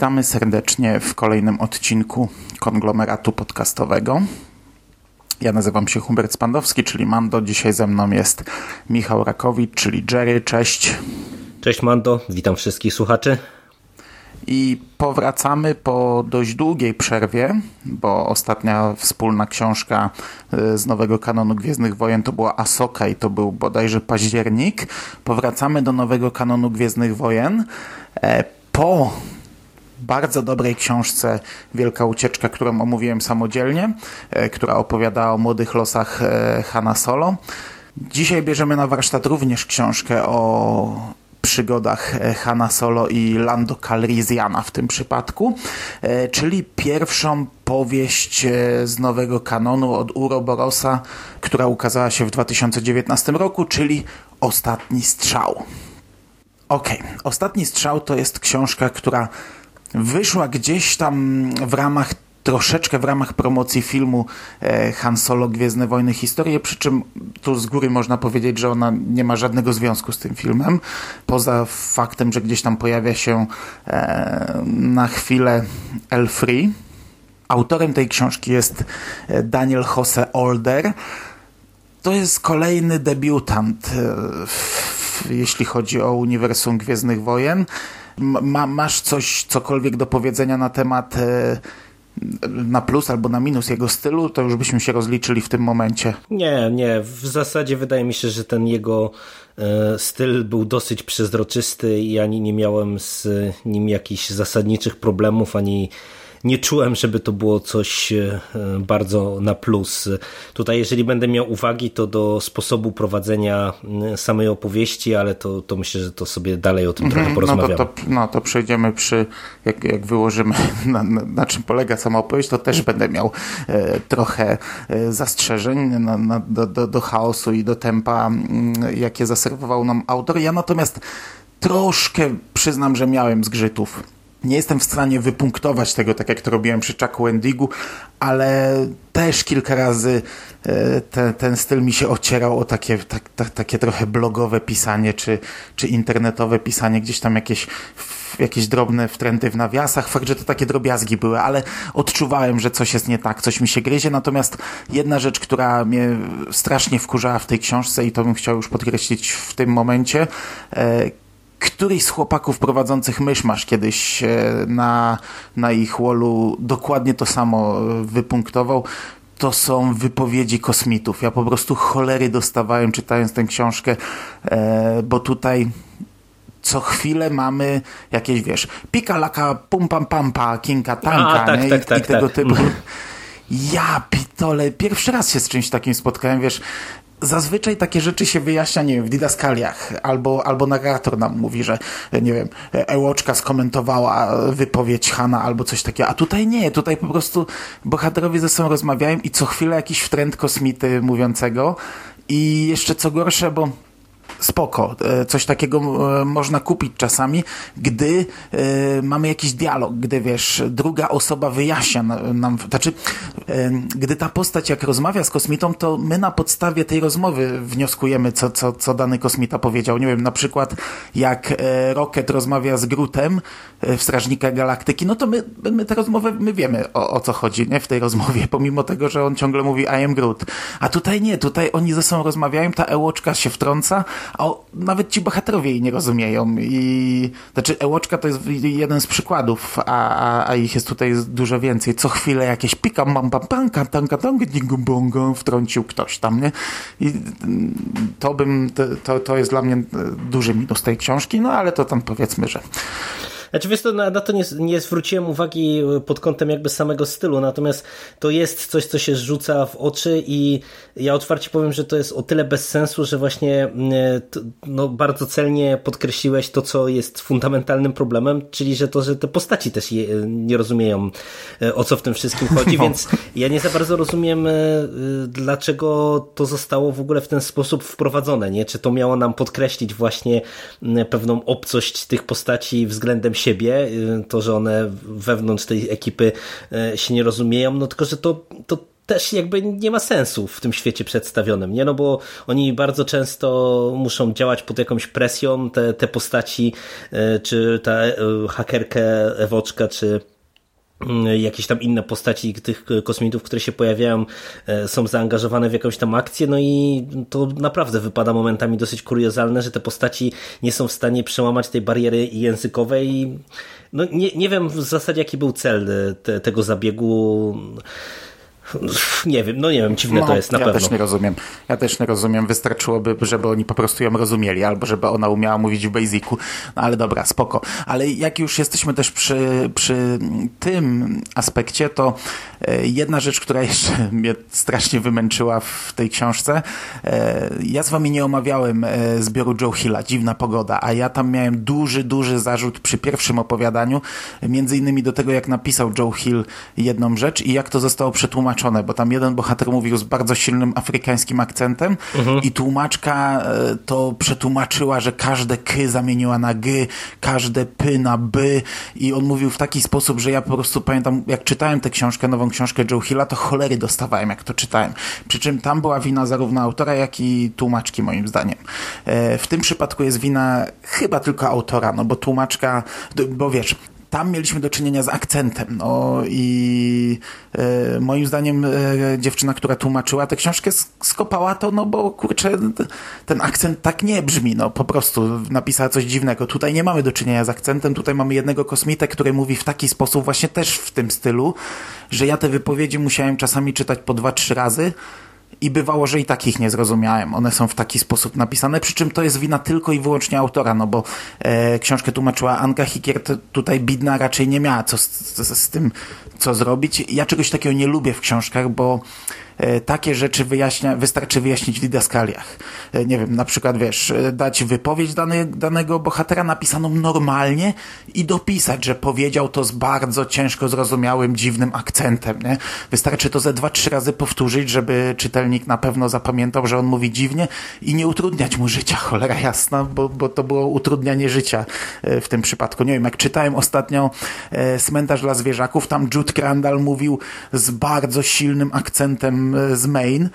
Witamy serdecznie w kolejnym odcinku konglomeratu podcastowego. Ja nazywam się Hubert Spandowski, czyli Mando. Dzisiaj ze mną jest Michał Rakowicz, czyli Jerry. Cześć. Cześć Mando, witam wszystkich słuchaczy. I powracamy po dość długiej przerwie, bo ostatnia wspólna książka y, z nowego kanonu Gwiezdnych Wojen to była Asoka i to był bodajże październik. Powracamy do nowego kanonu Gwiezdnych Wojen e, po bardzo dobrej książce Wielka Ucieczka, którą omówiłem samodzielnie, e, która opowiada o młodych losach e, Hanna Solo. Dzisiaj bierzemy na warsztat również książkę o przygodach e, Hanna Solo i Lando Calrissiana w tym przypadku, czyli pierwszą powieść z nowego kanonu od Uroborosa, która ukazała się w 2019 roku, czyli Ostatni Strzał. Okej, okay. Ostatni Strzał to jest książka, która wyszła gdzieś tam w ramach troszeczkę w ramach promocji filmu e, Han Solo Gwiezdne Wojny Historie, przy czym tu z góry można powiedzieć, że ona nie ma żadnego związku z tym filmem, poza faktem, że gdzieś tam pojawia się e, na chwilę Elfree. Autorem tej książki jest e, Daniel Jose Older. To jest kolejny debiutant, jeśli chodzi o uniwersum Gwiezdnych Wojen ma, masz coś, cokolwiek do powiedzenia na temat e, na plus albo na minus jego stylu, to już byśmy się rozliczyli w tym momencie. Nie, nie. W zasadzie wydaje mi się, że ten jego e, styl był dosyć przezroczysty i ani nie miałem z nim jakichś zasadniczych problemów, ani nie czułem, żeby to było coś e, bardzo na plus. Tutaj, jeżeli będę miał uwagi, to do sposobu prowadzenia samej opowieści, ale to, to myślę, że to sobie dalej o tym mhm, trochę porozmawiamy. No to, to, no to przejdziemy przy, jak, jak wyłożymy na, na, na, czym polega sama opowieść, to też będę miał e, trochę e, zastrzeżeń na, na, do, do, do chaosu i do tempa, jakie zaserwował nam autor. Ja natomiast troszkę przyznam, że miałem zgrzytów nie jestem w stanie wypunktować tego, tak jak to robiłem przy Chucku Endigu, ale też kilka razy e, te, ten styl mi się ocierał o takie, tak, tak, takie trochę blogowe pisanie, czy, czy internetowe pisanie, gdzieś tam jakieś, jakieś drobne wtręty w nawiasach. Fakt, że to takie drobiazgi były, ale odczuwałem, że coś jest nie tak, coś mi się gryzie. Natomiast jedna rzecz, która mnie strasznie wkurzała w tej książce i to bym chciał już podkreślić w tym momencie, e, któryś z chłopaków prowadzących myszmasz kiedyś e, na, na ich wallu dokładnie to samo e, wypunktował. To są wypowiedzi kosmitów. Ja po prostu cholery dostawałem czytając tę książkę, e, bo tutaj co chwilę mamy jakieś, wiesz, pika laka, pum pam pampa, kinka tanka, A, tak, nie? Tak, I, tak, i tego tak. typu. Ja pitole, pierwszy raz się z czymś takim spotkałem, wiesz, zazwyczaj takie rzeczy się wyjaśnia, nie wiem, w didaskaliach, albo, albo narrator nam mówi, że, nie wiem, Ełoczka skomentowała wypowiedź Hana, albo coś takiego, a tutaj nie, tutaj po prostu bohaterowie ze sobą rozmawiają i co chwilę jakiś wtręt kosmity mówiącego. I jeszcze co gorsze, bo spoko. E, coś takiego e, można kupić czasami, gdy e, mamy jakiś dialog, gdy wiesz, druga osoba wyjaśnia nam, znaczy, gdy ta postać jak rozmawia z kosmitą, to my na podstawie tej rozmowy wnioskujemy, co, co, co dany kosmita powiedział. Nie wiem, na przykład jak Rocket rozmawia z Grutem w Strażnika Galaktyki, no to my, my tę rozmowę, my wiemy o, o co chodzi, nie? W tej rozmowie, pomimo tego, że on ciągle mówi I am Groot. A tutaj nie, tutaj oni ze sobą rozmawiają, ta Ełoczka się wtrąca, a nawet ci bohaterowie jej nie rozumieją. I znaczy, Ełoczka to jest jeden z przykładów, a, a, a ich jest tutaj dużo więcej. Co chwilę jakieś pika, mam panka, tanka, tanka, bongo, wtrącił ktoś tam, nie? I to bym, to, to jest dla mnie duży minus tej książki, no ale to tam powiedzmy, że Znaczy wiesz, to na, na to nie, nie zwróciłem uwagi pod kątem jakby samego stylu, natomiast to jest coś, co się rzuca w oczy i ja otwarcie powiem, że to jest o tyle bez sensu, że właśnie mm, no, bardzo celnie podkreśliłeś to, co jest fundamentalnym problemem, czyli że to, że te postaci też je, nie rozumieją e, o co w tym wszystkim chodzi, no. więc ja nie za bardzo rozumiem e, dlaczego to zostało w ogóle w ten sposób wprowadzone, nie? Czy to miało nam podkreślić właśnie mm, pewną obcość tych postaci względem siebie, y, to, że one wewnątrz tej ekipy y, się nie rozumieją, no tylko, że to, to też jakby nie ma sensu w tym świecie przedstawionym, nie? No bo oni bardzo często muszą działać pod jakąś presją, te, te postaci, y, czy ta hakerkę Ewoczka, czy jakieś tam inne postaci tych kosmitów, które się pojawiają, e, są zaangażowane w jakąś tam akcję, no i to naprawdę wypada momentami dosyć kuriozalne, że te postaci nie są w stanie przełamać tej bariery językowej. No nie, nie wiem w zasadzie jaki był cel e, te, tego zabiegu. Nie wiem, no nie wiem, dziwne no, to jest na ja pewno. Ja też nie rozumiem. Ja też nie rozumiem. Wystarczyłoby, żeby oni po prostu ją rozumieli, albo żeby ona umiała mówić w Basicu. No ale dobra, spoko. Ale jak już jesteśmy też przy, przy tym aspekcie, to e, jedna rzecz, która jeszcze mnie strasznie wymęczyła w tej książce. E, ja z wami nie omawiałem e, zbioru Joe Hilla, Dziwna Pogoda, a ja tam miałem duży, duży zarzut przy pierwszym opowiadaniu, między innymi do tego, jak napisał Joe Hill jedną rzecz i jak to zostało przetłumaczone bo tam jeden bohater mówił z bardzo silnym afrykańskim akcentem mhm. i tłumaczka e, to przetłumaczyła, że każde ky zamieniła na gy, każde py na by i on mówił w taki sposób, że ja po prostu pamiętam, jak czytałem tę książkę, nową książkę Joe Hilla, to cholery dostawałem, jak to czytałem. Przy czym tam była wina zarówno autora, jak i tłumaczki, moim zdaniem. E, w tym przypadku jest wina chyba tylko autora, no bo tłumaczka, bo wiesz, tam mieliśmy do czynienia z akcentem. No i e, moim zdaniem e, dziewczyna, która tłumaczyła tę książkę, skopała to, no bo kurczę, ten akcent tak nie brzmi, no po prostu napisała coś dziwnego. Tutaj nie mamy do czynienia z akcentem, tutaj mamy jednego kosmitę, który mówi w taki sposób, właśnie też w tym stylu, że ja te wypowiedzi musiałem czasami czytać po dwa, trzy razy, i bywało, że i takich nie zrozumiałem. One są w taki sposób napisane, przy czym to jest wina tylko i wyłącznie autora, no bo e, książkę tłumaczyła Anka Hikier, tutaj Bidna raczej nie miała co z, z, z tym co zrobić. Ja czegoś takiego nie lubię w książkach, bo takie rzeczy wyjaśnia, wystarczy wyjaśnić w didaskaliach. E, nie wiem, na przykład, wiesz, e, dać wypowiedź dany, danego bohatera napisaną normalnie i dopisać, że powiedział to z bardzo ciężko zrozumiałym, dziwnym akcentem, nie? Wystarczy to ze dwa, trzy razy powtórzyć, żeby czytelnik na pewno zapamiętał, że on mówi dziwnie i nie utrudniać mu życia, cholera jasna, bo, bo to było utrudnianie życia w tym przypadku. Nie wiem, jak czytałem ostatnio Cmentarz dla zwierzaków, tam Jude Crandall mówił z bardzo silnym akcentem z Maine,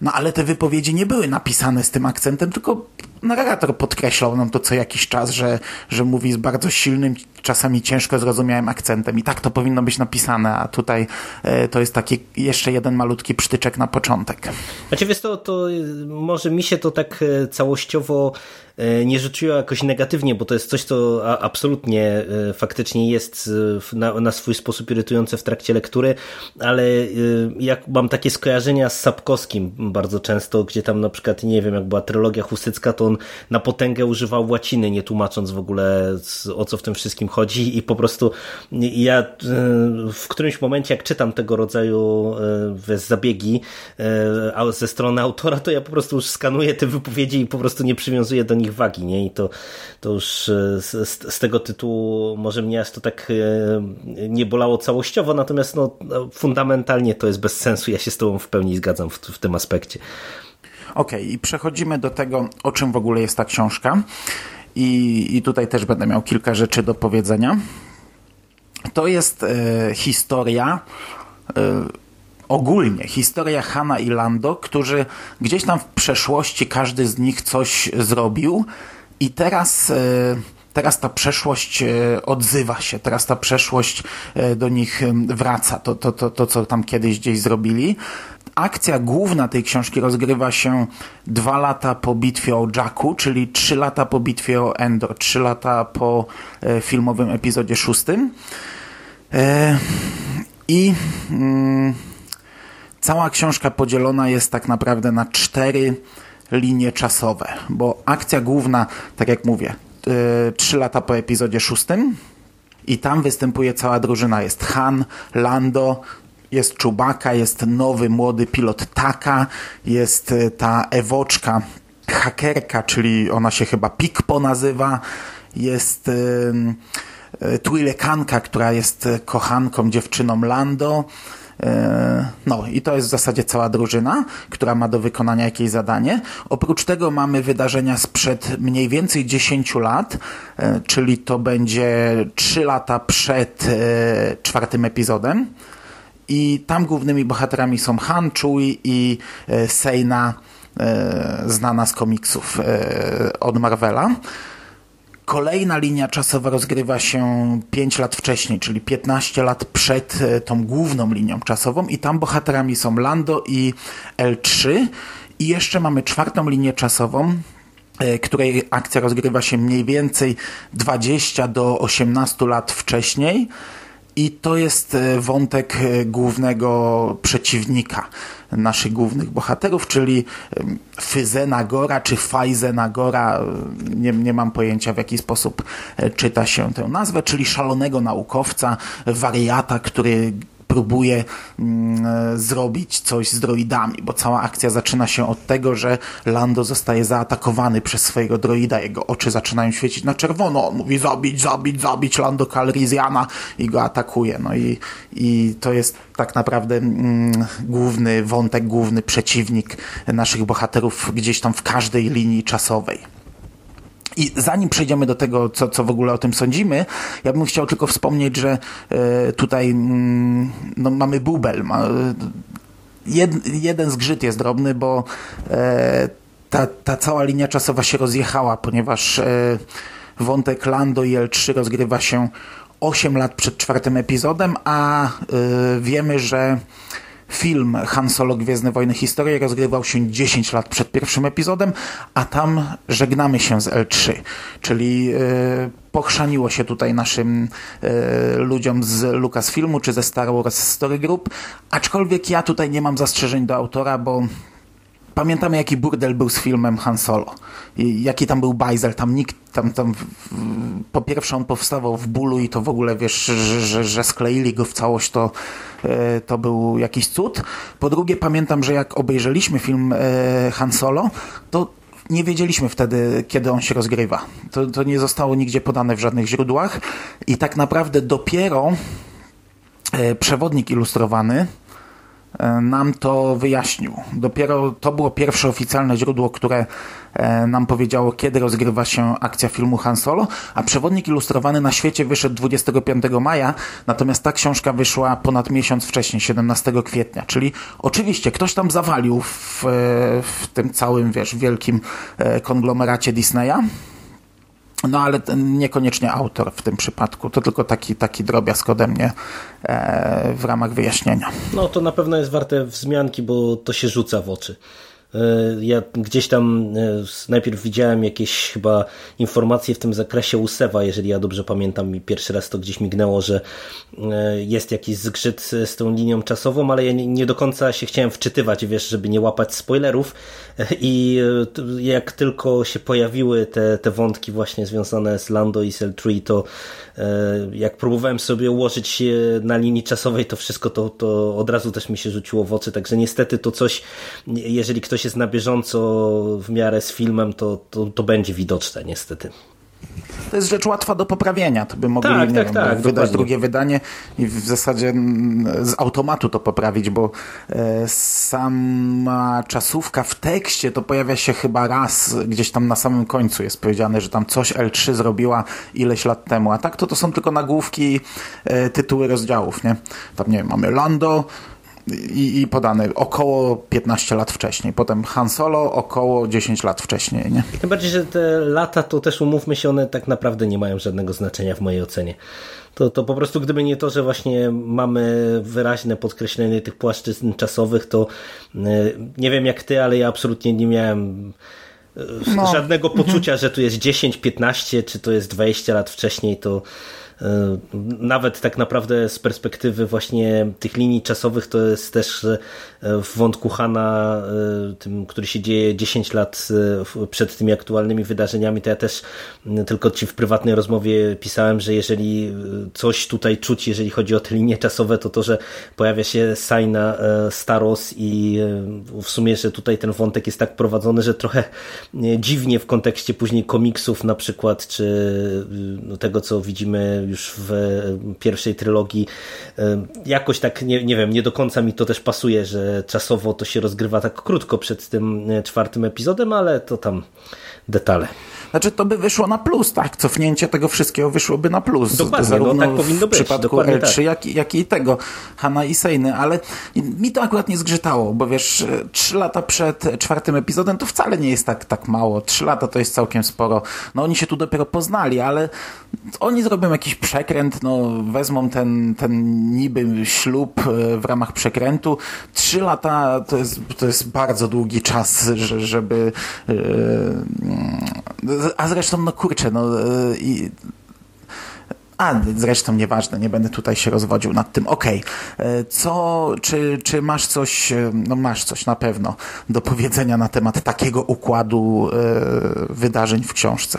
no ale te wypowiedzi nie były napisane z tym akcentem, tylko narrator podkreślał nam to co jakiś czas, że, że mówi z bardzo silnym, czasami ciężko zrozumiałym akcentem i tak to powinno być napisane, a tutaj e, to jest taki jeszcze jeden malutki przytyczek na początek. Znaczy wiesz to, to może mi się to tak e, całościowo E, nie rzuciła jakoś negatywnie, bo to jest coś, co absolutnie e, faktycznie jest e, na, na swój sposób irytujące w trakcie lektury, ale jak mam takie skojarzenia z Sapkowskim bardzo często, gdzie tam na przykład, nie wiem, jak była trylogia Husycka, to on na potęgę używał łaciny, nie tłumacząc w ogóle o co w tym wszystkim chodzi i po prostu ja w którymś momencie, jak czytam tego rodzaju zabiegi ze strony autora, to ja po prostu już skanuję te wypowiedzi i po prostu nie przywiązuję do nich wagi, nie? I to, to już e, z, z, tego tytułu może mnie aż to tak e, nie bolało całościowo, natomiast no, fundamentalnie to jest bez sensu. Ja się z tobą w pełni zgadzam w, w tym aspekcie. Okay, i przechodzimy do tego, o czym w ogóle jest ta książka. I, i tutaj też będę miał kilka rzeczy do powiedzenia. To jest e, historia e, ogólnie historia Hanna i Lando, którzy gdzieś tam w przeszłości każdy z nich coś zrobił i teraz e, teraz ta przeszłość e, odzywa się, teraz ta przeszłość e, do nich wraca, to, to, to, to co tam kiedyś gdzieś zrobili. Akcja główna tej książki rozgrywa się dwa lata po bitwie o Jacku, czyli trzy lata po bitwie o Endor, trzy lata po filmowym epizodzie szóstym. I... Mm, Cała książka podzielona jest tak naprawdę na cztery linie czasowe, bo akcja główna, tak jak mówię, yy, trzy lata po epizodzie szóstym, i tam występuje cała drużyna. Jest Han, Lando, jest Czubaka, jest nowy, młody pilot Taka, jest e, ta Ewoczka, hakerka, czyli ona się chyba Pikpo nazywa, jest y, Twilekanka, która jest kochanką, dziewczyną Lando, E, no i to jest w zasadzie cała drużyna, która ma do wykonania jakieś zadanie. Oprócz tego mamy wydarzenia sprzed mniej więcej 10 lat, e, czyli to będzie 3 lata przed e, czwartym epizodem. I tam głównymi bohaterami są Han, Chewie i Seina, znana z komiksów od Marvela. Kolejna linia czasowa rozgrywa się 5 lat wcześniej, czyli 15 lat przed e, tą główną linią czasową i tam bohaterami są Lando i L3 i jeszcze mamy czwartą linię czasową, e, której akcja rozgrywa się mniej więcej 20 do 18 lat wcześniej i to jest e, wątek głównego przeciwnika naszych głównych bohaterów, czyli Fyzena Gora czy Fajzena Gora, nie, nie mam pojęcia w jaki sposób e, czyta się tę nazwę, czyli szalonego naukowca, wariata, który próbuje mm, e, zrobić coś z droidami, bo cała akcja zaczyna się od tego, że Lando zostaje zaatakowany przez swojego droida, jego oczy zaczynają świecić na czerwono, on mówi zabić, zabić, zabić Lando Calrissiana i go atakuje. No i, i to jest tak naprawdę mm, główny wątek, główny przeciwnik naszych bohaterów gdzieś tam w każdej linii czasowej. I zanim przejdziemy do tego, co, co w ogóle o tym sądzimy, ja bym chciał tylko wspomnieć, że e, tutaj mm, no, mamy bubel. Ma, jed, jeden zgrzyt jest drobny, bo e, ta, ta cała linia czasowa się rozjechała, ponieważ e, wątek Lando i L3 rozgrywa się 8 lat przed czwartym epizodem, a wiemy, że Film Han Solo Gwiezdne Wojny Historii rozgrywał się 10 lat przed pierwszym epizodem, a tam żegnamy się z L3, czyli yy, pochrzaniło się tutaj naszym yy, ludziom z Lucasfilmu czy ze Star Wars Story Group, aczkolwiek ja tutaj nie mam zastrzeżeń do autora, bo Pamiętamy, jaki burdel był z filmem Han Solo. I jaki tam był bajzel. Tam nikt, tam, tam po pierwsze on powstawał w bólu i to w ogóle, wiesz, że, że, że skleili go w całość, to, e, to był jakiś cud. Po drugie, pamiętam, że jak obejrzeliśmy film e, Han Solo, to nie wiedzieliśmy wtedy, kiedy on się rozgrywa. To, to nie zostało nigdzie podane w żadnych źródłach i tak naprawdę dopiero e, przewodnik ilustrowany nam to wyjaśnił. Dopiero to było pierwsze oficjalne źródło, które e, nam powiedziało, kiedy rozgrywa się akcja filmu Han Solo, a przewodnik ilustrowany na świecie wyszedł 25 maja, natomiast ta książka wyszła ponad miesiąc wcześniej, 17 kwietnia, czyli oczywiście ktoś tam zawalił w, e, w tym całym, wiesz, wielkim konglomeracie Disneya, no ale niekoniecznie autor w tym przypadku. To tylko taki, taki drobiazg ode mnie e, w ramach wyjaśnienia. No to na pewno jest warte wzmianki, bo to się rzuca w oczy. E, ja gdzieś tam e, najpierw widziałem jakieś chyba informacje w tym zakresie u Sewa, jeżeli ja dobrze pamiętam i pierwszy raz to gdzieś mignęło, że e, jest jakiś zgrzyt z tą linią czasową, ale ja nie do końca się chciałem wczytywać, wiesz, żeby nie łapać spoilerów. I jak tylko się pojawiły te, te wątki właśnie związane z Lando i Cell 3, to jak próbowałem sobie ułożyć na linii czasowej to wszystko, to, to od razu też mi się rzuciło w oczy, także niestety to coś, jeżeli ktoś ktoś jest na bieżąco w miarę z filmem, to, to, to będzie widoczne niestety. To jest rzecz łatwa do poprawienia. To by mogli tak, nie tak, wiem, tak, wydać drugie wydanie i w zasadzie mm, z automatu to poprawić, bo e, sama czasówka w tekście to pojawia się chyba raz, gdzieś tam na samym końcu jest powiedziane, że tam coś L3 zrobiła ileś lat temu, a tak to to są tylko nagłówki, e, tytuły rozdziałów, nie? Tam nie wiem, mamy Lando, i, i podany około 15 lat wcześniej. Potem Han Solo około 10 lat wcześniej. Nie? Tym bardziej, że te lata to też umówmy się, one tak naprawdę nie mają żadnego znaczenia w mojej ocenie. To, to po prostu gdyby nie to, że właśnie mamy wyraźne podkreślenie tych płaszczyzn czasowych, to e, nie wiem jak ty, ale ja absolutnie nie miałem e, no. żadnego poczucia, że tu jest 10, 15, czy to jest 20 lat wcześniej, to nawet tak naprawdę z perspektywy właśnie tych linii czasowych to jest też w wątku Hana, tym, który się dzieje 10 lat przed tymi aktualnymi wydarzeniami, to ja też tylko ci w prywatnej rozmowie pisałem, że jeżeli coś tutaj czuć, jeżeli chodzi o te linie czasowe, to to, że pojawia się Saina Staros i w sumie, że tutaj ten wątek jest tak prowadzony, że trochę dziwnie w kontekście później komiksów na przykład, czy no, tego, co widzimy już w pierwszej trylogii. Jakoś tak, nie, nie wiem, nie do końca mi to też pasuje, że czasowo to się rozgrywa tak krótko przed tym czwartym epizodem, ale to tam detale. Znaczy to by wyszło na plus, tak? Cofnięcie tego wszystkiego wyszłoby na plus. Dokładnie, Zarówno no, tak powinno być. W przypadku L3, tak. jak, jak i tego Hanna i Sejny, ale mi to akurat nie zgrzytało, bo wiesz, trzy lata przed czwartym epizodem to wcale nie jest tak, tak mało. Trzy lata to jest całkiem sporo. No oni się tu dopiero poznali, ale oni zrobią jakiś przekręt, no wezmą ten, ten niby ślub e, w ramach przekrętu. Trzy lata to jest, to jest bardzo długi czas, żeby yy, a zresztą, no kurczę, no e, i a, zresztą nieważne, nie będę tutaj się rozwodził nad tym. Okej, okay. E, co, czy, czy masz coś, e, no masz coś na pewno do powiedzenia na temat takiego układu wydarzeń w książce?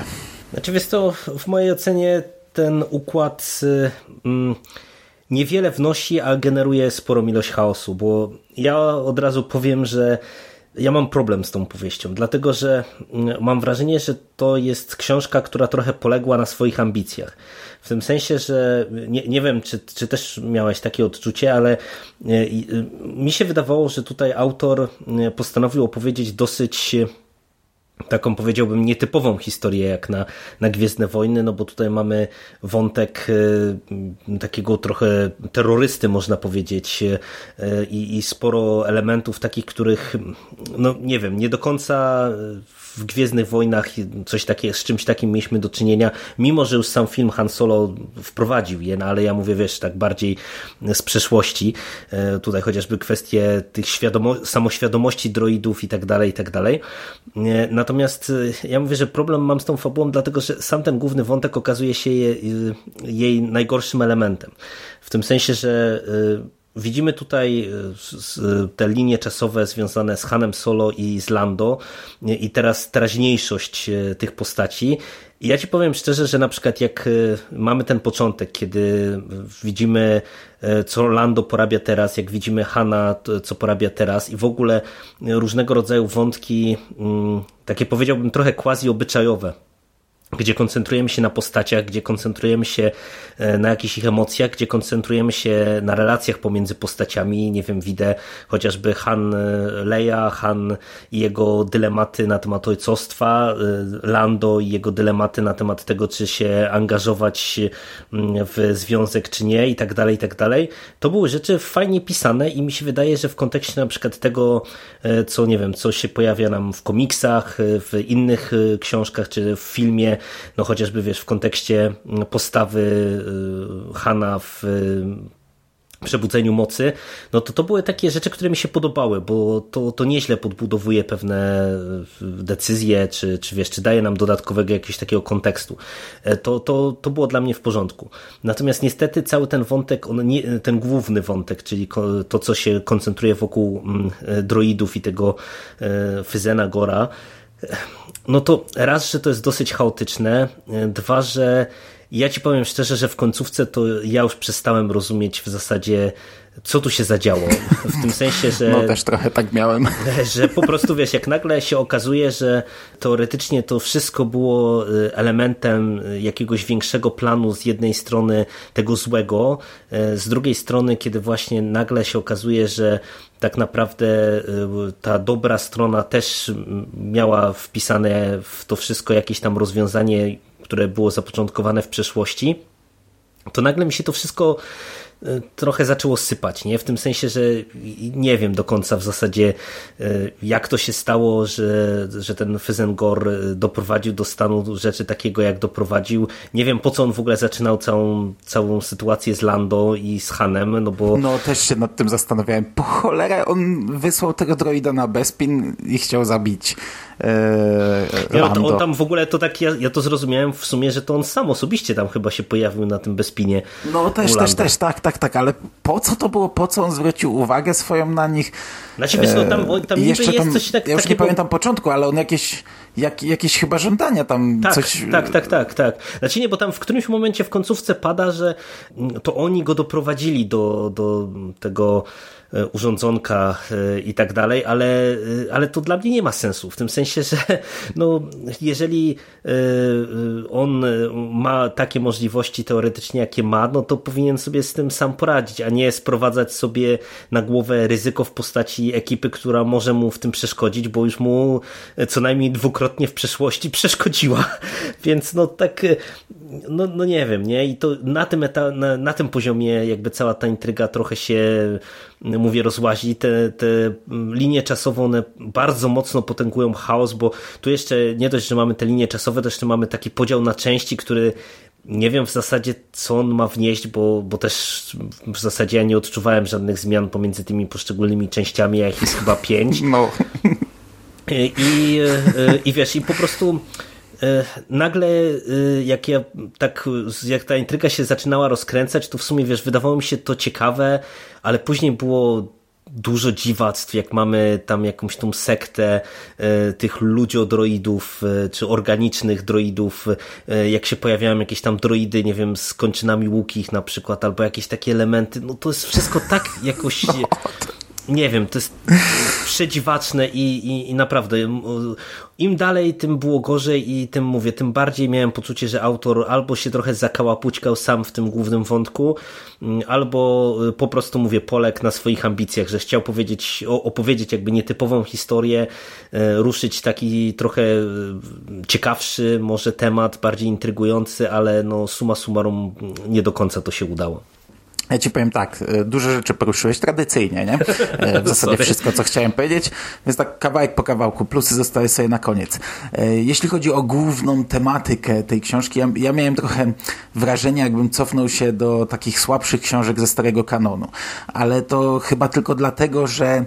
Znaczy to w mojej ocenie ten układ mm, niewiele wnosi, a generuje sporą ilość chaosu, bo ja od razu powiem, że ja mam problem z tą powieścią, dlatego że mm, mam wrażenie, że to jest książka, która trochę poległa na swoich ambicjach. W tym sensie, że nie, nie wiem, czy, czy też miałeś takie odczucie, ale e, mi się wydawało, że tutaj autor e, postanowił opowiedzieć dosyć taką powiedziałbym nietypową historię jak na, na Gwiezdne Wojny, no bo tutaj mamy wątek y, takiego trochę terrorysty można powiedzieć y, i sporo elementów takich, których no nie wiem, nie do końca w Gwiezdnych Wojnach coś takie, z czymś takim mieliśmy do czynienia, mimo że już sam film Han Solo wprowadził je, no ale ja mówię, wiesz, tak bardziej z przeszłości, e, tutaj chociażby kwestie tych świadomo samoświadomości droidów i tak dalej, i tak dalej. E, natomiast e, ja mówię, że problem mam z tą fabułą, dlatego że sam ten główny wątek okazuje się jej najgorszym elementem. W tym sensie, że Widzimy tutaj e, te linie czasowe związane z Hanem Solo i z Lando i teraz teraźniejszość e, tych postaci. I ja ci powiem szczerze, że na przykład jak e, mamy ten początek, kiedy widzimy co Lando porabia teraz, jak widzimy Hana, co porabia teraz i w ogóle różnego rodzaju wątki, mm, takie powiedziałbym trochę quasi obyczajowe gdzie koncentrujemy się na postaciach, gdzie koncentrujemy się e, na jakichś ich emocjach, gdzie koncentrujemy się na relacjach pomiędzy postaciami, nie wiem, widzę chociażby Han e, Leia, Han i jego dylematy na temat ojcostwa, e, Lando i jego dylematy na temat tego, czy się angażować mm, w związek, czy nie i tak dalej, i tak dalej. To były rzeczy fajnie pisane i mi się wydaje, że w kontekście na przykład tego, co nie wiem, co się pojawia nam w komiksach, w innych książkach, czy w filmie, no chociażby wiesz, w kontekście postawy y, Hana w przebudzeniu mocy, no to to były takie rzeczy, które mi się podobały, bo to, to nieźle podbudowuje pewne decyzje, czy, czy wiesz, czy daje nam dodatkowego jakiegoś takiego kontekstu. E, to, to, to było dla mnie w porządku. Natomiast niestety cały ten wątek, on nie, ten główny wątek, czyli to, co się koncentruje wokół mm, droidów i tego e, Fyzena Gora, no to raz, że to jest dosyć chaotyczne, dwa, że ja ci powiem szczerze, że w końcówce to ja już przestałem rozumieć w zasadzie, co tu się zadziało. W tym sensie, że. No też trochę tak miałem. Że po prostu wiesz, jak nagle się okazuje, że teoretycznie to wszystko było y, elementem jakiegoś większego planu z jednej strony tego złego, y, z drugiej strony, kiedy właśnie nagle się okazuje, że tak naprawdę y, ta dobra strona też miała wpisane w to wszystko jakieś tam rozwiązanie, które było zapoczątkowane w przeszłości, to nagle mi się to wszystko y, trochę zaczęło sypać, nie? W tym sensie, że nie wiem do końca w zasadzie y, jak to się stało, że, że ten Fyzengor doprowadził do stanu rzeczy takiego jak doprowadził. Nie wiem po co on w ogóle zaczynał całą, całą sytuację z Lando i z Hanem, no bo... No też się nad tym zastanawiałem. Po cholerę on wysłał tego droida na Bespin i chciał zabić e, ja, Lando. on tam w ogóle to tak, ja, ja to zrozumiałem w sumie, że to on sam osobiście tam chyba się pojawił na tym Bespinie. No też, u też, też, tak, tak, tak, ale po co to było, po co on zwrócił uwagę swoją na nich? Znaczy, wiesz, no, tam, tam I niby jeszcze jest tam, coś tak, ja już nie pamiętam początku, ale on jakieś, jak, jakieś chyba żądania tam Tak, coś... tak, tak, tak, tak. Znaczy nie, bo tam w którymś momencie w końcówce pada, że mm, to oni go doprowadzili do, do tego urządzonka e, i tak dalej, ale, e, ale to dla mnie nie ma sensu, w tym sensie, że no, jeżeli e, e, on e, ma takie możliwości teoretycznie, jakie ma, no to powinien sobie z tym sam poradzić, a nie sprowadzać sobie na głowę ryzyko w postaci ekipy, która może mu w tym przeszkodzić, bo już mu co najmniej dwukrotnie w przeszłości przeszkodziła. Więc no tak, e, no, no nie wiem, nie? I to na tym, eta, na, na tym poziomie jakby cała ta intryga trochę się, mówię, rozłazi. Te, te m, linie czasowe, one bardzo mocno potęgują chaos, bo tu jeszcze nie dość, że mamy te linie czasowe, to jeszcze mamy taki podział na części, który nie wiem w zasadzie, co on ma wnieść, bo, bo też w zasadzie ja nie odczuwałem żadnych zmian pomiędzy tymi poszczególnymi częściami, a ich jest chyba pięć. No, I, i wiesz, i po prostu nagle e, jak ja tak, jak ta intryga się zaczynała rozkręcać, to w sumie wiesz, wydawało mi się to ciekawe, ale później było dużo dziwactw, jak mamy tam jakąś tą sektę e, tych ludziodroidów, e, czy organicznych droidów, e, jak się pojawiają jakieś tam droidy, nie wiem, z kończynami łukich na przykład, albo jakieś takie elementy, no to jest wszystko tak jakoś... Nie wiem, to jest przedziwaczne i, i, i naprawdę im dalej, tym było gorzej i tym mówię, tym bardziej miałem poczucie, że autor albo się trochę zakałapućkał sam w tym głównym wątku, albo y, po prostu mówię, poległ na swoich ambicjach, że chciał powiedzieć, opowiedzieć jakby nietypową historię, e, ruszyć taki trochę e, ciekawszy może temat, bardziej intrygujący, ale no summa summarum nie do końca to się udało. Ja ci powiem tak, e, duże rzeczy poruszyłeś tradycyjnie, nie? E, W zasadzie wszystko, co chciałem powiedzieć, więc tak kawałek po kawałku, plusy zostały sobie na koniec. E, Jeśli chodzi o główną tematykę tej książki, ja, ja miałem trochę wrażenie, jakbym cofnął się do takich słabszych książek ze starego kanonu, ale to chyba tylko dlatego, że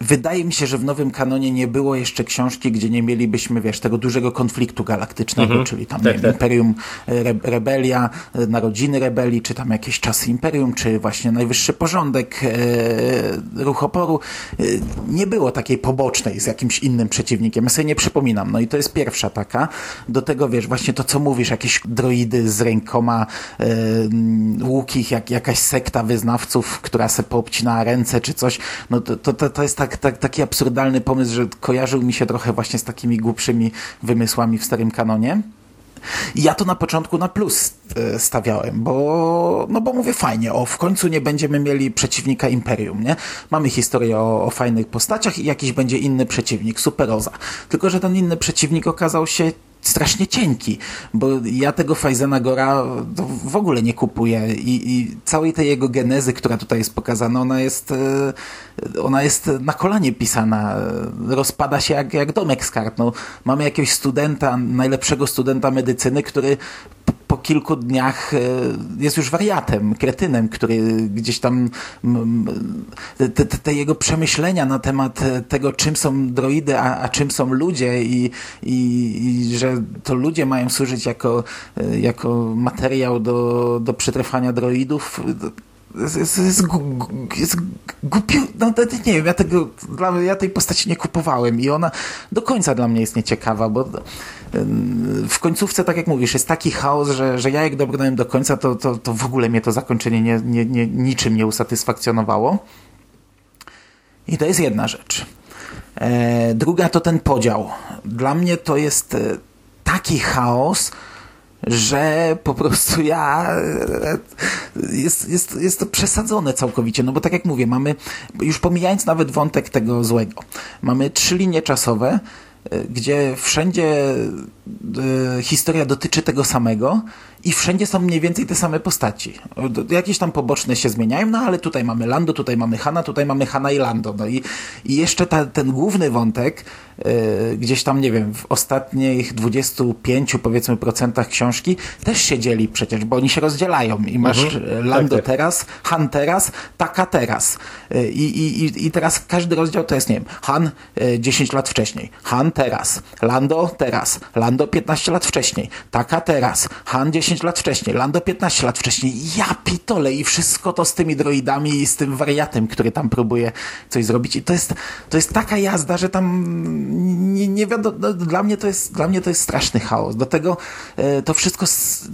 Wydaje mi się, że w nowym kanonie nie było jeszcze książki, gdzie nie mielibyśmy, wiesz, tego dużego konfliktu galaktycznego, czyli tam Tak, wiem, tak. Imperium, e, re, Rebelia, e, Narodziny Rebelii, czy tam jakieś czasy Imperium, czy właśnie Najwyższy Porządek, e, Ruch Oporu. E, nie było takiej pobocznej z jakimś innym przeciwnikiem. Ja sobie nie przypominam. No i to jest pierwsza taka. Do tego, wiesz, właśnie to, co mówisz, jakieś droidy z rękoma e, łukich, jak, jakaś sekta wyznawców, która se poobcinała ręce, czy coś. No to, to, to jest tak, tak, taki absurdalny pomysł, że kojarzył mi się trochę właśnie z takimi głupszymi wymysłami w starym kanonie. Ja to na początku na plus e, stawiałem, bo, no bo mówię fajnie, o w końcu nie będziemy mieli przeciwnika Imperium, nie? Mamy historię o, o fajnych postaciach i jakiś będzie inny przeciwnik, superoza. Tylko, że ten inny przeciwnik okazał się strasznie cienki, bo ja tego Fajzena Gora w ogóle nie kupuję i, i całej tej jego genezy, która tutaj jest pokazana, ona jest e, ona jest na kolanie pisana, e, rozpada się jak, jak domek z kart. No, mamy jakiegoś studenta, najlepszego studenta medycyny, który po kilku dniach e, jest już wariatem, kretynem, który gdzieś tam te, te jego przemyślenia na temat e, tego, czym są droidy, a, a czym są ludzie i, i, i że to ludzie mają służyć jako, e, jako materiał do, do przetrwania droidów, jest, jest, jest, głupio, no nie wiem, ja tego, dla, ja tej postaci nie kupowałem i ona do końca dla mnie jest nieciekawa, bo w końcówce, tak jak mówisz, jest taki chaos, że, że ja jak dobrnąłem do końca, to, to, to w ogóle mnie to zakończenie nie, nie, nie, niczym nie usatysfakcjonowało. I to jest jedna rzecz. E, druga to ten podział. Dla mnie to jest e, taki chaos, że po prostu ja jest, jest, jest to przesadzone całkowicie, no bo tak jak mówię, mamy, już pomijając nawet wątek tego złego, mamy trzy linie czasowe, e, gdzie wszędzie e, historia dotyczy tego samego i wszędzie są mniej więcej te same postaci. Jakieś tam poboczne się zmieniają, no ale tutaj mamy Lando, tutaj mamy Hanna, tutaj mamy Hanna i Lando. No i, i jeszcze ta, ten główny wątek, yy, gdzieś tam, nie wiem, w ostatnich 25 powiedzmy procentach książki też się dzieli przecież, bo oni się rozdzielają i masz mhm. Lando tak, tak. teraz, Han teraz, Taka teraz. Yy, I, i, I teraz każdy rozdział to jest, nie wiem, Han yy, 10 lat wcześniej, Han teraz, Lando teraz, Lando 15 lat wcześniej, Taka teraz, Han 10 10 lat wcześniej, Lando 15 lat wcześniej. Ja pitole i wszystko to z tymi droidami i z tym wariatem, który tam próbuje coś zrobić. I to jest, to jest taka jazda, że tam nie, nie wiadomo, no, dla mnie to jest, dla mnie to jest straszny chaos. Do tego e, to wszystko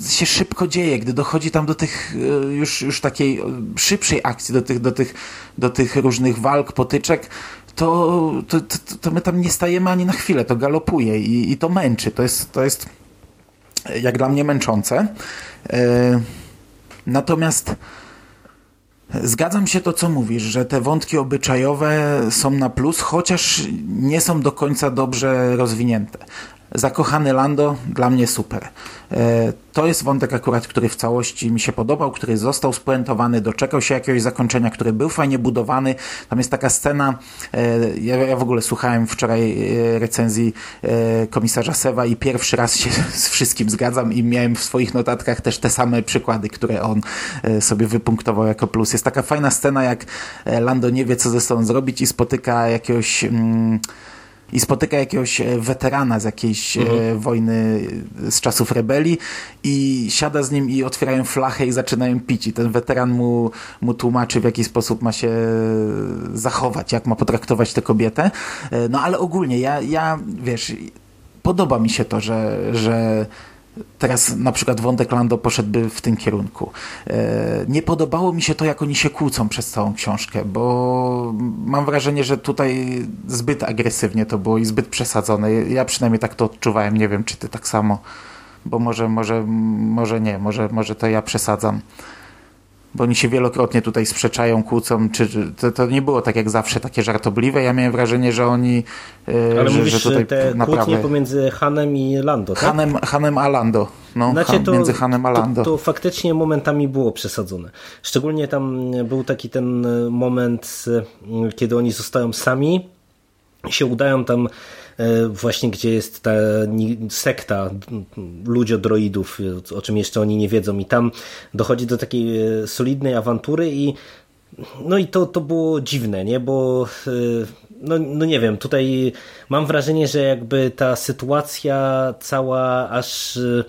się szybko dzieje, gdy dochodzi tam do tych e, już, już takiej e, szybszej akcji, do tych, do tych, do tych różnych walk, potyczek, to, to, to, to my tam nie stajemy ani na chwilę, to galopuje i, i to męczy. To jest, to jest jak dla mnie męczące. E, natomiast Zgadzam się to, co mówisz, że te wątki obyczajowe są na plus, chociaż nie są do końca dobrze rozwinięte. Zakochany Lando dla mnie super. E, to jest wątek akurat, który w całości mi się podobał, który został spuentowany, doczekał się jakiegoś zakończenia, który był fajnie budowany. Tam jest taka scena, e, ja, w ogóle słuchałem wczoraj e, recenzji komisarza Sewa i pierwszy raz się z wszystkim zgadzam i miałem w swoich notatkach też te same przykłady, które on sobie wypunktował jako plus. Jest taka fajna scena, jak Lando nie wie, co ze sobą zrobić i spotyka jakiegoś... Mm, i spotyka jakiegoś e, weterana z jakiejś e, mhm. wojny z czasów rebelii i siada z nim i otwierają flachę i zaczynają pić i ten weteran mu, mu tłumaczy w jaki sposób ma się zachować, jak ma potraktować tę kobietę. E, no ale ogólnie ja, ja wiesz, podoba mi się to, że, że teraz na przykład wątek Lando poszedłby w tym kierunku. E, nie podobało mi się to, jak oni się kłócą przez całą książkę, bo mam wrażenie, że tutaj zbyt agresywnie to było i zbyt przesadzone. Ja przynajmniej tak to odczuwałem, nie wiem, czy ty tak samo, bo może, może, może nie, może, może to ja przesadzam bo oni się wielokrotnie tutaj sprzeczają, kłócą, czy, to, to, nie było tak jak zawsze takie żartobliwe. Ja miałem wrażenie, że oni e, Ale że, mówisz, że tutaj te naprawdę... kłótnie pomiędzy Hanem i Lando, tak? Hanem, Hanem a Lando. No, znaczy, to, między Hanem a Lando. To, to, faktycznie momentami było przesadzone. Szczególnie tam był taki ten moment, e, kiedy oni zostają sami, się udają tam właśnie gdzie jest ta sekta ludziodroidów, o czym jeszcze oni nie wiedzą i tam dochodzi do takiej e, solidnej awantury i no i to, to było dziwne, nie? Bo e, no, no nie wiem, tutaj mam wrażenie, że jakby ta sytuacja cała aż y,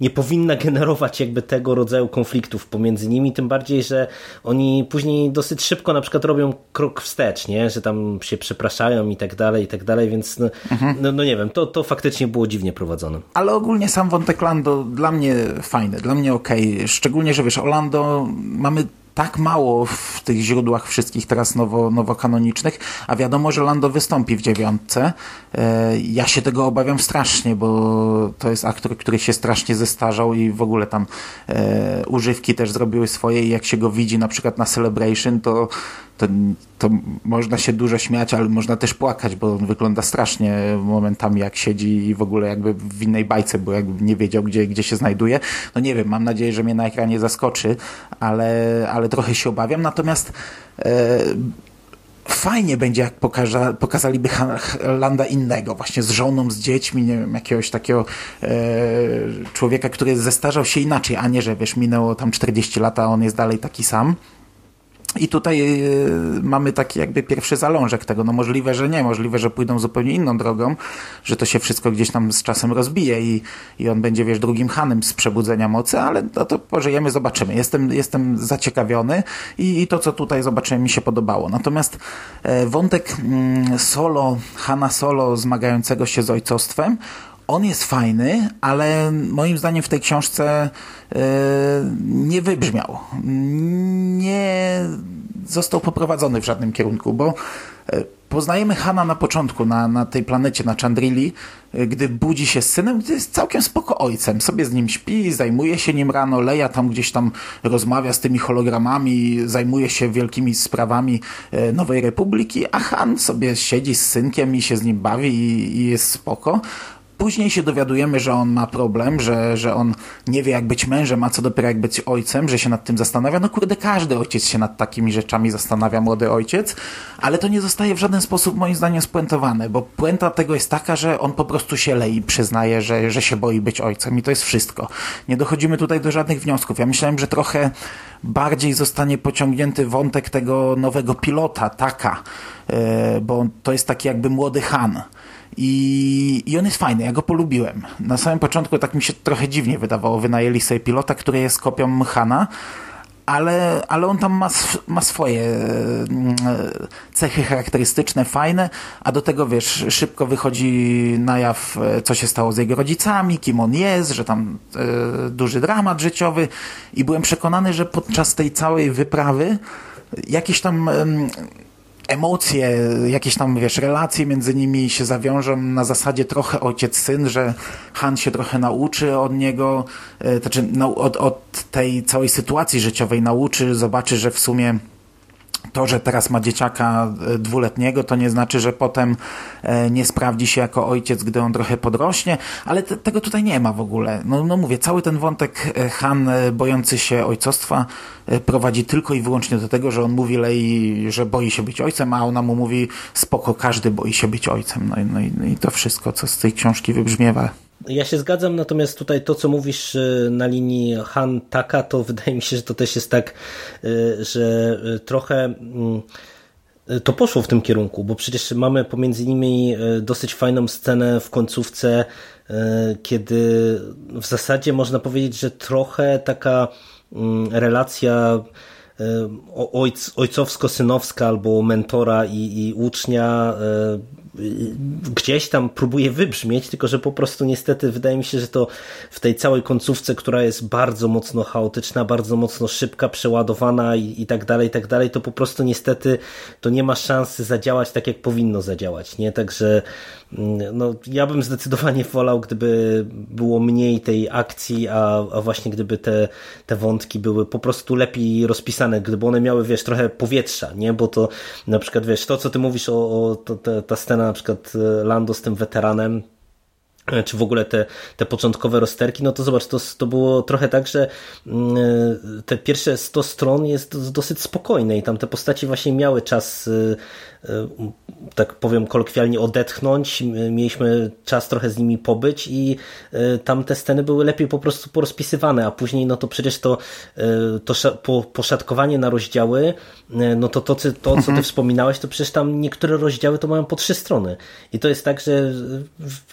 nie powinna generować jakby tego rodzaju konfliktów pomiędzy nimi, tym bardziej, że oni później dosyć szybko na przykład robią krok wstecz, nie? Że tam się przepraszają i tak dalej, i tak dalej, więc no, mhm. no, no, nie wiem, to, to faktycznie było dziwnie prowadzone. Ale ogólnie sam wątek Lando dla mnie fajny, dla mnie okej, okay. szczególnie, że wiesz, Orlando mamy tak mało w tych źródłach wszystkich teraz nowo, nowokanonicznych, a wiadomo, że Lando wystąpi w dziewiątce. E, ja się tego obawiam strasznie, bo to jest aktor, który się strasznie zestarzał i w ogóle tam e, używki też zrobiły swoje i jak się go widzi na przykład na Celebration, to to, to można się dużo śmiać, ale można też płakać, bo on wygląda strasznie momentami jak siedzi i w ogóle jakby w innej bajce, bo jakby nie wiedział, gdzie, gdzie się znajduje. No nie wiem, mam nadzieję, że mnie na ekranie zaskoczy, ale, ale trochę się obawiam. Natomiast e, fajnie będzie, jak pokaża, pokazaliby Landa innego, właśnie z żoną, z dziećmi, nie wiem, jakiegoś takiego e, człowieka, który zestarzał się inaczej, a nie, że wiesz, minęło tam 40 lat, a on jest dalej taki sam. I tutaj y, mamy taki jakby pierwszy zalążek tego. No możliwe, że nie, możliwe, że pójdą zupełnie inną drogą, że to się wszystko gdzieś tam z czasem rozbije i, i on będzie, wiesz, drugim Hanem z przebudzenia mocy, ale no to pożyjemy, zobaczymy. Jestem, jestem zaciekawiony i, i to, co tutaj zobaczyłem, mi się podobało. Natomiast e, wątek mm, solo, Hana solo zmagającego się z ojcostwem, on jest fajny, ale moim zdaniem w tej książce yy, nie wybrzmiał. Nie został poprowadzony w żadnym kierunku, bo e, poznajemy Hana na początku, na, na tej planecie, na Chandrili, e, gdy budzi się z synem, gdy jest całkiem spoko ojcem. Sobie z nim śpi, zajmuje się nim rano, Leja tam gdzieś tam rozmawia z tymi hologramami, zajmuje się wielkimi sprawami Nowej Republiki, a Han sobie siedzi z synkiem i się z nim bawi i, i jest spoko później się dowiadujemy, że on ma problem, że, że on nie wie jak być mężem, a co dopiero jak być ojcem, że się nad tym zastanawia. No kurde, każdy ojciec się nad takimi rzeczami zastanawia, młody ojciec, ale to nie zostaje w żaden sposób moim zdaniem spuentowane, bo puenta tego jest taka, że on po prostu się lei, przyznaje, że, że się boi być ojcem i to jest wszystko. Nie dochodzimy tutaj do żadnych wniosków. Ja myślałem, że trochę bardziej zostanie pociągnięty wątek tego nowego pilota, Taka, e, bo to jest taki jakby młody Han. I, I on jest fajny, ja go polubiłem. Na samym początku tak mi się trochę dziwnie wydawało, wynajęli sobie pilota, który jest kopią Hana, ale, ale on tam ma, ma swoje mm, cechy charakterystyczne, fajne, a do tego wiesz, szybko wychodzi na jaw, e, co się stało z jego rodzicami, kim on jest, że tam e, duży dramat życiowy i byłem przekonany, że podczas tej całej wyprawy jakieś tam emocje, jakieś tam, wiesz, relacje między nimi się zawiążą na zasadzie trochę ojciec-syn, że Han się trochę nauczy od niego, e, znaczy od, od tej całej sytuacji życiowej nauczy, zobaczy, że w sumie to, że teraz ma dzieciaka e, dwuletniego, to nie znaczy, że potem e, nie sprawdzi się jako ojciec, gdy on trochę podrośnie, ale te, tego tutaj nie ma w ogóle. No, no mówię, cały ten wątek e, Han bojący się ojcostwa prowadzi tylko i wyłącznie do tego, że on mówi Lei, że boi się być ojcem, a ona mu mówi spoko, każdy boi się być ojcem. No no no i to wszystko, co z tej książki wybrzmiewa. Ja się zgadzam, natomiast tutaj to, co mówisz na linii Han Taka, to wydaje mi się, że to też jest tak, y, że y, trochę mm, to poszło w tym kierunku, bo przecież mamy pomiędzy nimi y, dosyć fajną scenę w końcówce, kiedy w zasadzie można powiedzieć, że trochę taka mm, relacja ojc, ojcowsko-synowska albo mentora i, i ucznia gdzieś tam próbuje wybrzmieć, tylko że po prostu niestety wydaje mi się, że to w tej całej końcówce, która jest bardzo mocno chaotyczna, bardzo mocno szybka, przeładowana i, i tak dalej, i tak dalej, to po prostu niestety to nie ma szansy zadziałać tak, jak powinno zadziałać, nie? Także no, ja bym zdecydowanie wolał, gdyby było mniej tej akcji, a, a właśnie gdyby te, te wątki były po prostu lepiej rozpisane, gdyby one miały, wiesz, trochę powietrza, nie? Bo to na przykład, wiesz, to, co ty mówisz o, o to, te, ta scena na przykład e, Lando z tym weteranem, czy w ogóle te, te początkowe rozterki, no to zobacz, to, to było trochę tak, że mm, e, te pierwsze 100 stron jest dosyć spokojne i tam te postaci właśnie miały czas tak powiem kolokwialnie, odetchnąć. Mieliśmy czas trochę z nimi pobyć i e, tam te sceny były lepiej po prostu porozpisywane, a później no to przecież to, e, to poszatkowanie na rozdziały, e, no to to, to, to co ty mhm. wspominałeś, to przecież tam niektóre rozdziały to mają po trzy strony. I to jest tak, że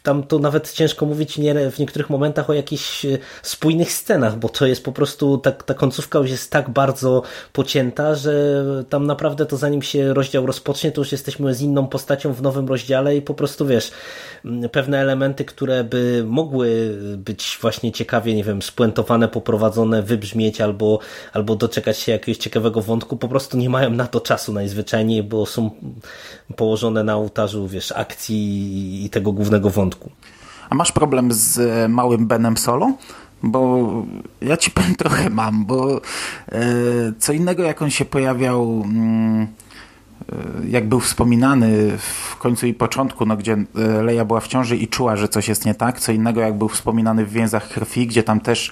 tam to nawet ciężko mówić nie, w niektórych momentach o jakichś spójnych scenach, bo to jest po prostu, tak, ta końcówka już jest tak bardzo pocięta, że tam naprawdę to zanim się rozdział rozpocznie, to już jesteśmy z inną postacią w nowym rozdziale i po prostu wiesz, pewne elementy, które by mogły być właśnie ciekawie, nie wiem, spuentowane, poprowadzone, wybrzmieć albo, albo doczekać się jakiegoś ciekawego wątku, po prostu nie mają na to czasu najzwyczajniej, bo są położone na ołtarzu, wiesz, akcji i tego głównego wątku. A masz problem z e, małym Benem Solo? Bo ja ci powiem trochę mam, bo e, co innego jak on się pojawiał mm, E, jak był wspominany w końcu i początku, no, gdzie Leia była w ciąży i czuła, że coś jest nie tak, co innego jak był wspominany w więzach krwi, gdzie tam też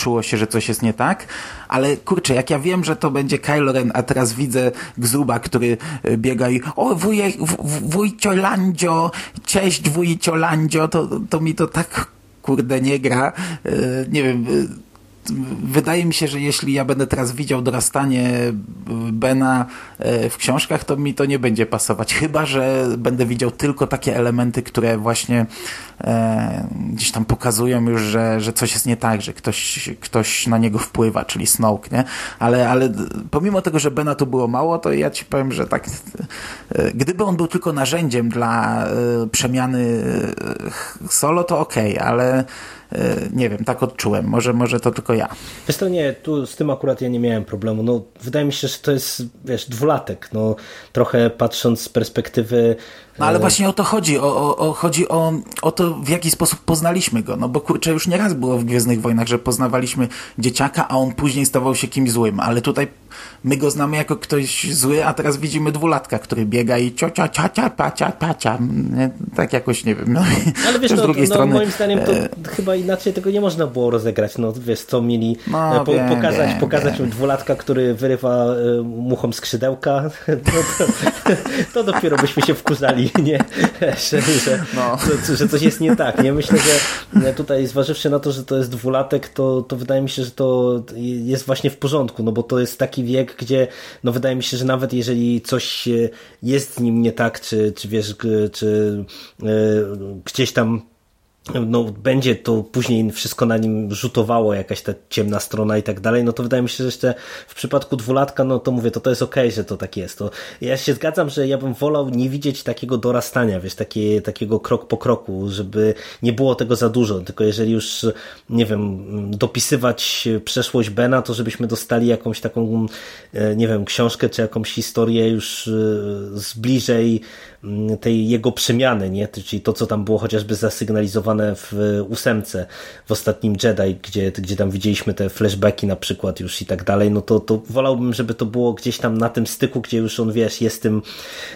czuło się, że coś jest nie tak, ale kurczę, jak ja wiem, że to będzie Kylo Ren, a teraz widzę Gzuba, który e, biega i o wujek, wujcio cześć wujcio to, to mi to tak kurde nie gra, nie wiem, wydaje mi się, że jeśli ja będę teraz widział dorastanie Bena e, w książkach, to mi to nie będzie pasować. Chyba, że będę widział tylko takie elementy, które właśnie e, gdzieś tam pokazują już, że, że coś jest nie tak, że ktoś, ktoś na niego wpływa, czyli Snoke, nie? Ale, ale pomimo tego, że Bena tu było mało, to ja ci powiem, że tak e, gdyby on był tylko narzędziem dla e, przemiany e, solo, to okej, okay, ale nie wiem, tak odczułem. Może, może to tylko ja. Wiesz to nie, tu z tym akurat ja nie miałem problemu. No, wydaje mi się, że to jest, wiesz, dwulatek. No, trochę patrząc z perspektywy no ale właśnie o to chodzi, o, o, o, chodzi o, o to, w jaki sposób poznaliśmy go. No bo kurczę, już nieraz było w Gwiezdnych Wojnach, że poznawaliśmy dzieciaka, a on później stawał się kimś złym, ale tutaj my go znamy jako ktoś zły, a teraz widzimy dwulatka, który biega i ciocia, ciacia, pacia, pacia. Tak jakoś, nie wiem. No, ale wiesz, no, drugiej no, strony, moim zdaniem to e... chyba inaczej tego nie można było rozegrać. No wiesz, co mieli no, po, wiem, pokazać, wiem, pokazać wiem. dwulatka, który wyrywa y, muchom skrzydełka, no, to, to dopiero byśmy się wkurzali nie? Że, że, no. to, że coś jest nie tak. Nie? Myślę, że tutaj zważywszy na to, że to jest dwulatek, to, to wydaje mi się, że to jest właśnie w porządku, no bo to jest taki wiek, gdzie no wydaje mi się, że nawet jeżeli coś jest z nim nie tak, czy, czy wiesz, czy e, gdzieś tam no, będzie to później wszystko na nim rzutowało, jakaś ta ciemna strona i tak dalej, no to wydaje mi się, że jeszcze w przypadku dwulatka, no to mówię, to to jest okej, okay, że to tak jest. To ja się zgadzam, że ja bym wolał nie widzieć takiego dorastania, wiesz, takie, takiego krok po kroku, żeby nie było tego za dużo, tylko jeżeli już, nie wiem, dopisywać przeszłość Bena, to żebyśmy dostali jakąś taką, e, nie wiem, książkę czy jakąś historię już e, z bliżej tej jego przemiany, nie? czyli to, co tam było chociażby zasygnalizowane w ósemce w ostatnim Jedi, gdzie, gdzie tam widzieliśmy te flashbacki na przykład już i tak dalej, no to, to wolałbym, żeby to było gdzieś tam na tym styku, gdzie już on, wiesz, jest tym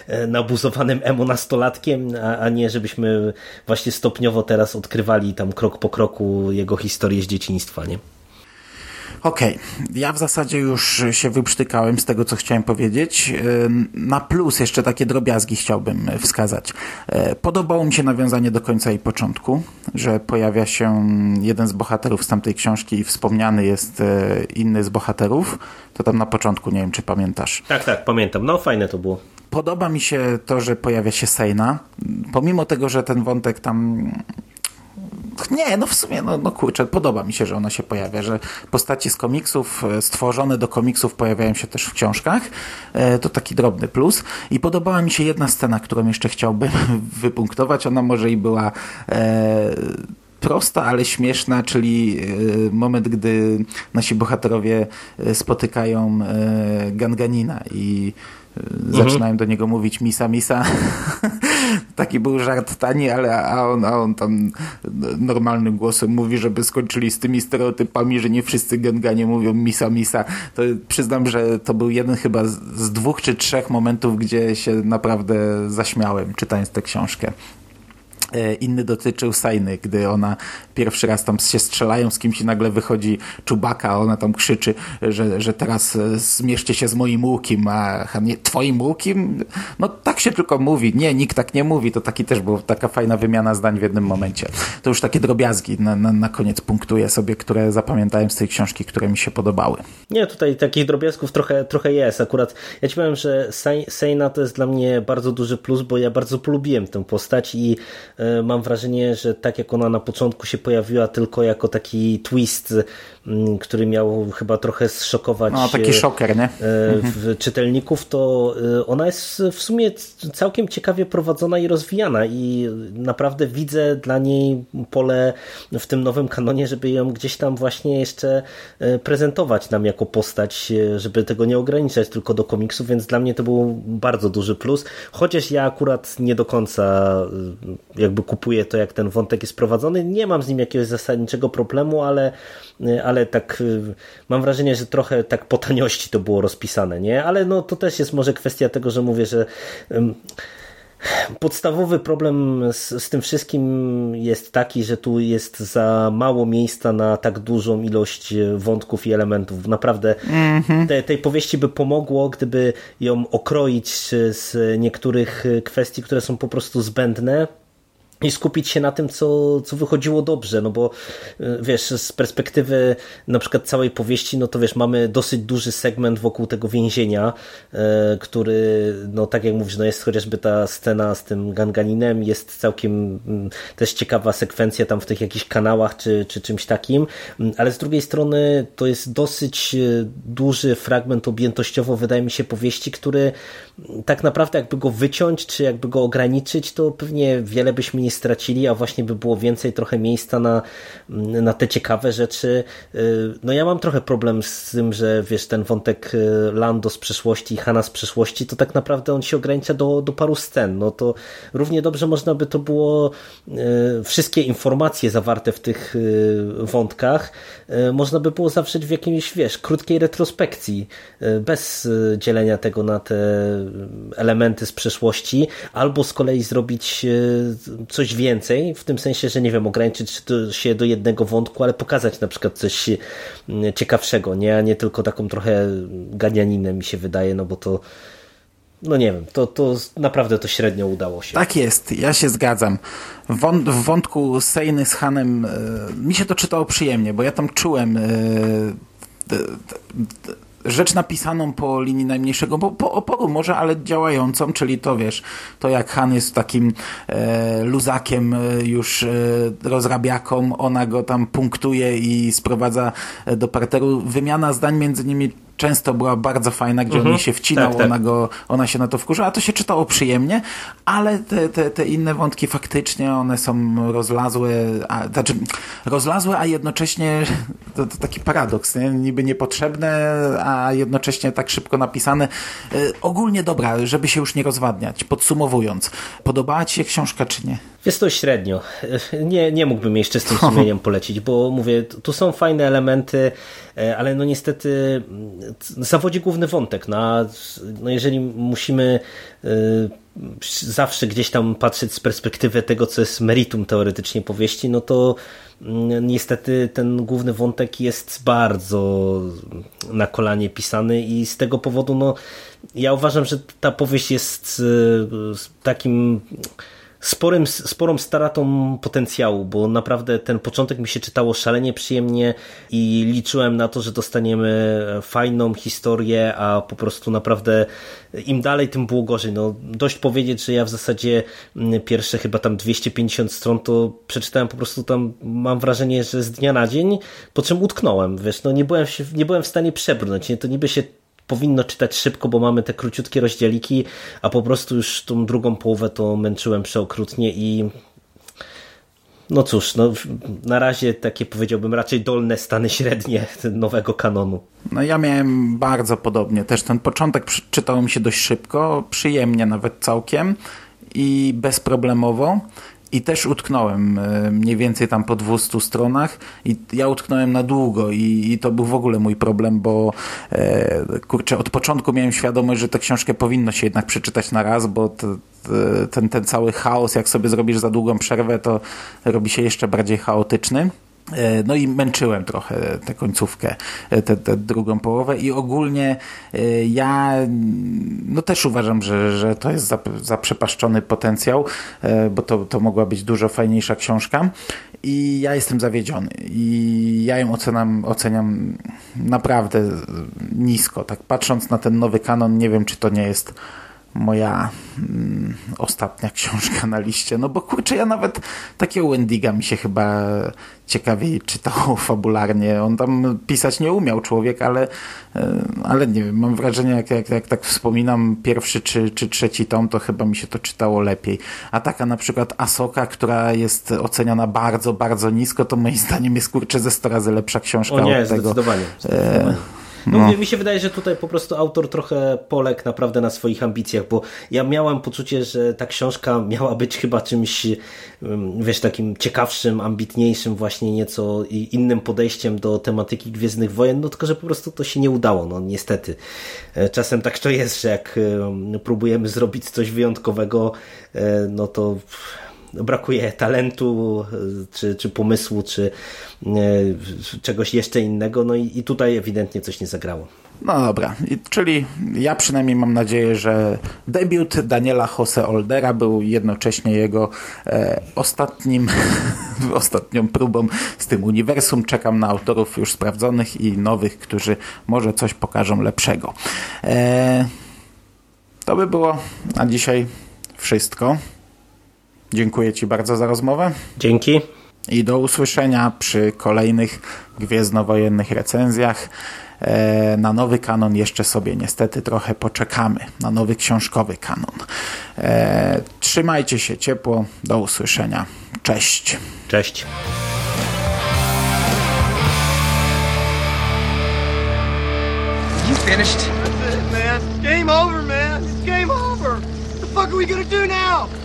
e, nabuzowanym emo nastolatkiem, a, a nie żebyśmy właśnie stopniowo teraz odkrywali tam krok po kroku jego historię z dzieciństwa, nie? Okej, okay. ja w zasadzie już się wyprztykałem z tego, co chciałem powiedzieć. Na plus jeszcze takie drobiazgi chciałbym wskazać. E, podobało mi się nawiązanie do końca i początku, że pojawia się jeden z bohaterów z tamtej książki i wspomniany jest e, inny z bohaterów. To tam na początku, nie wiem, czy pamiętasz. Tak, tak, pamiętam. No, fajne to było. Podoba mi się to, że pojawia się Sejna. Pomimo tego, że ten wątek tam nie, no w sumie, no, no kurczę, podoba mi się, że ona się pojawia, że postaci z komiksów, e, stworzone do komiksów pojawiają się też w książkach. E, to taki drobny plus. I podobała mi się jedna scena, którą jeszcze chciałbym wypunktować. Ona może i była e, prosta, ale śmieszna, czyli e, moment, gdy nasi bohaterowie spotykają Ganganina i zaczynają mhm. do niego mówić misa, misa. Taki był żart tani, ale a on, a on tam normalnym głosem mówi, żeby skończyli z tymi stereotypami, że nie wszyscy genganie mówią misa, misa. To przyznam, że to był jeden chyba z dwóch czy trzech momentów, gdzie się naprawdę zaśmiałem czytając tę książkę. E, inny dotyczył Sajny, gdy ona pierwszy raz tam się strzelają z kimś i nagle wychodzi czubaka, a ona tam krzyczy, że, że teraz e, zmierzcie się z moim łukiem, a nie twoim łukiem? No tak się tylko mówi. Nie, nikt tak nie mówi. To taki też była taka fajna wymiana zdań w jednym momencie. To już takie drobiazgi na, na, na koniec punktuję sobie, które zapamiętałem z tej książki, które mi się podobały. Nie, tutaj takich drobiazgów trochę, trochę jest. Akurat ja ci powiem, że Sejna to jest dla mnie bardzo duży plus, bo ja bardzo polubiłem tę postać i mam wrażenie, że tak jak ona na początku się pojawiła tylko jako taki twist który miał chyba trochę zszokować no, taki szoker, nie? E, mhm. czytelników, to e, ona jest w sumie całkiem ciekawie prowadzona i rozwijana i naprawdę widzę dla niej pole w tym nowym kanonie, żeby ją gdzieś tam właśnie jeszcze e, prezentować nam jako postać, żeby tego nie ograniczać tylko do komiksów, więc dla mnie to był bardzo duży plus, chociaż ja akurat nie do końca jakby kupuję to, jak ten wątek jest prowadzony, nie mam z nim jakiegoś zasadniczego problemu, ale, ale ale tak y, mam wrażenie, że trochę tak po taniości to było rozpisane, nie? Ale no to też jest może kwestia tego, że mówię, że Podstawowy problem z, z, tym wszystkim jest taki, że tu jest za mało miejsca na tak dużą ilość wątków i elementów. Naprawdę mm -hmm. te, tej powieści by pomogło, gdyby ją okroić z niektórych kwestii, które są po prostu zbędne i skupić się na tym, co, co wychodziło dobrze, no bo y, wiesz, z perspektywy na przykład całej powieści, no to wiesz, mamy dosyć duży segment wokół tego więzienia, e, który, no tak jak mówisz, no jest chociażby ta scena z tym ganganinem, jest całkiem mm, też ciekawa sekwencja tam w tych jakichś kanałach, czy, czy czymś takim, mm, ale z drugiej strony to jest dosyć e, duży fragment objętościowo, wydaje mi się, powieści, który tak naprawdę jakby go wyciąć, czy jakby go ograniczyć, to pewnie wiele byśmy nie stracili, a właśnie by było więcej trochę miejsca na, na te ciekawe rzeczy. No ja mam trochę problem z tym, że wiesz, ten wątek Lando z przeszłości i Hanna z przeszłości, to tak naprawdę on się ogranicza do, do paru scen. No to równie dobrze można by to było wszystkie informacje zawarte w tych wątkach można by było zawrzeć w jakiejś, wiesz, krótkiej retrospekcji, bez dzielenia tego na te elementy z przeszłości, albo z kolei zrobić e, coś więcej, w tym sensie, że nie wiem, ograniczyć się do jednego wątku, ale pokazać na przykład coś e, ciekawszego, nie? a nie tylko taką trochę ganianinę mi się wydaje, no bo to no nie wiem, to, to naprawdę to średnio udało się. Tak jest, ja się zgadzam. W wątku Sejny z Hanem mi się to czytało przyjemnie, bo ja tam czułem rzecz napisaną po linii najmniejszego po, po oporu może, ale działającą, czyli to wiesz, to jak Han jest takim e, luzakiem e, już e, rozrabiaką, ona go tam punktuje i sprowadza e, do parteru. Wymiana zdań między nimi często była bardzo fajna, gdzie mhm. on się wcinał, tak, tak. Ona, go, ona się na to wkurzyła, a to się czytało przyjemnie, ale te, te, te inne wątki faktycznie one są rozlazłe, a, znaczy rozlazłe, a jednocześnie to, to taki paradoks, nie? niby niepotrzebne, a jednocześnie tak szybko napisane. Y, ogólnie dobra, żeby się już nie rozwadniać. Podsumowując, podobała Ci się książka czy nie? Jest to średnio. Nie, nie mógłbym jeszcze z tym sumieniem polecić, bo mówię, tu są fajne elementy, e, ale no niestety mm, zawodzi główny wątek. No, no jeżeli musimy e, zawsze gdzieś tam patrzeć z perspektywy tego, co jest meritum teoretycznie powieści, no to mm, niestety ten główny wątek jest bardzo na kolanie pisany i z tego powodu no, ja uważam, że ta powieść jest e, takim sporym, sporą stratą potencjału, bo naprawdę ten początek mi się czytało szalenie przyjemnie i liczyłem na to, że dostaniemy fajną historię, a po prostu naprawdę im dalej, tym było gorzej. No, dość powiedzieć, że ja w zasadzie mm, pierwsze chyba tam 250 stron to przeczytałem po prostu tam, mam wrażenie, że z dnia na dzień, po czym utknąłem, wiesz, no nie byłem, nie byłem w stanie przebrnąć, nie? to niby się powinno czytać szybko, bo mamy te króciutkie rozdzieliki, a po prostu już tą drugą połowę to męczyłem przeokrutnie i no cóż, no, na razie takie powiedziałbym raczej dolne stany średnie nowego kanonu. No ja miałem bardzo podobnie. Też ten początek czytał mi się dość szybko, przyjemnie nawet całkiem i bezproblemowo. I też utknąłem e, mniej więcej tam po 200 stronach i ja utknąłem na długo i, i to był w ogóle mój problem, bo e, kurczę, od początku miałem świadomość, że tę książkę powinno się jednak przeczytać na raz, bo ten, ten cały chaos, jak sobie zrobisz za długą przerwę, to robi się jeszcze bardziej chaotyczny. E, no i męczyłem trochę tę końcówkę, e, tę, drugą połowę i ogólnie e, ja no też uważam, że, że to jest zaprzepaszczony potencjał, bo to, to mogła być dużo fajniejsza książka i ja jestem zawiedziony i ja ją oceniam, oceniam naprawdę nisko. Tak patrząc na ten nowy kanon, nie wiem czy to nie jest moja mm, ostatnia książka na liście. No bo kurczę, ja nawet takiego Wendiga mi się chyba ciekawiej czytało fabularnie. On tam pisać nie umiał człowiek, ale, e, ale nie wiem, mam wrażenie, jak, jak, jak tak wspominam pierwszy czy, czy trzeci tom, to chyba mi się to czytało lepiej. A taka na przykład Asoka, która jest oceniana bardzo, bardzo nisko, to moim zdaniem jest kurczę ze 100 razy lepsza książka o nie, od tego. Zdecydowanie. zdecydowanie. E no, no. Mi się wydaje, że tutaj po prostu autor trochę poległ naprawdę na swoich ambicjach, bo ja miałem poczucie, że ta książka miała być chyba czymś, wiesz, takim ciekawszym, ambitniejszym, właśnie nieco innym podejściem do tematyki Gwiezdnych Wojen, no tylko, że po prostu to się nie udało, no niestety. E, czasem tak to jest, że jak próbujemy zrobić coś wyjątkowego, e, no to brakuje talentu, czy, czy pomysłu, czy e, czegoś jeszcze innego, no i, i tutaj ewidentnie coś nie zagrało. No dobra, I, czyli ja przynajmniej mam nadzieję, że debiut Daniela Jose Oldera był jednocześnie jego e, ostatnim, ostatnią próbą z tym uniwersum. Czekam na autorów już sprawdzonych i nowych, którzy może coś pokażą lepszego. E, to by było na dzisiaj wszystko. Dziękuję Ci bardzo za rozmowę. Dzięki. I do usłyszenia przy kolejnych gwiezdnowojennych recenzjach. E, na nowy kanon jeszcze sobie niestety trochę poczekamy. Na nowy książkowy kanon. E, trzymajcie się ciepło. Do usłyszenia. Cześć. Cześć. You finished? That's it, man. Game over, man. It's game over. What the fuck are we gonna do now?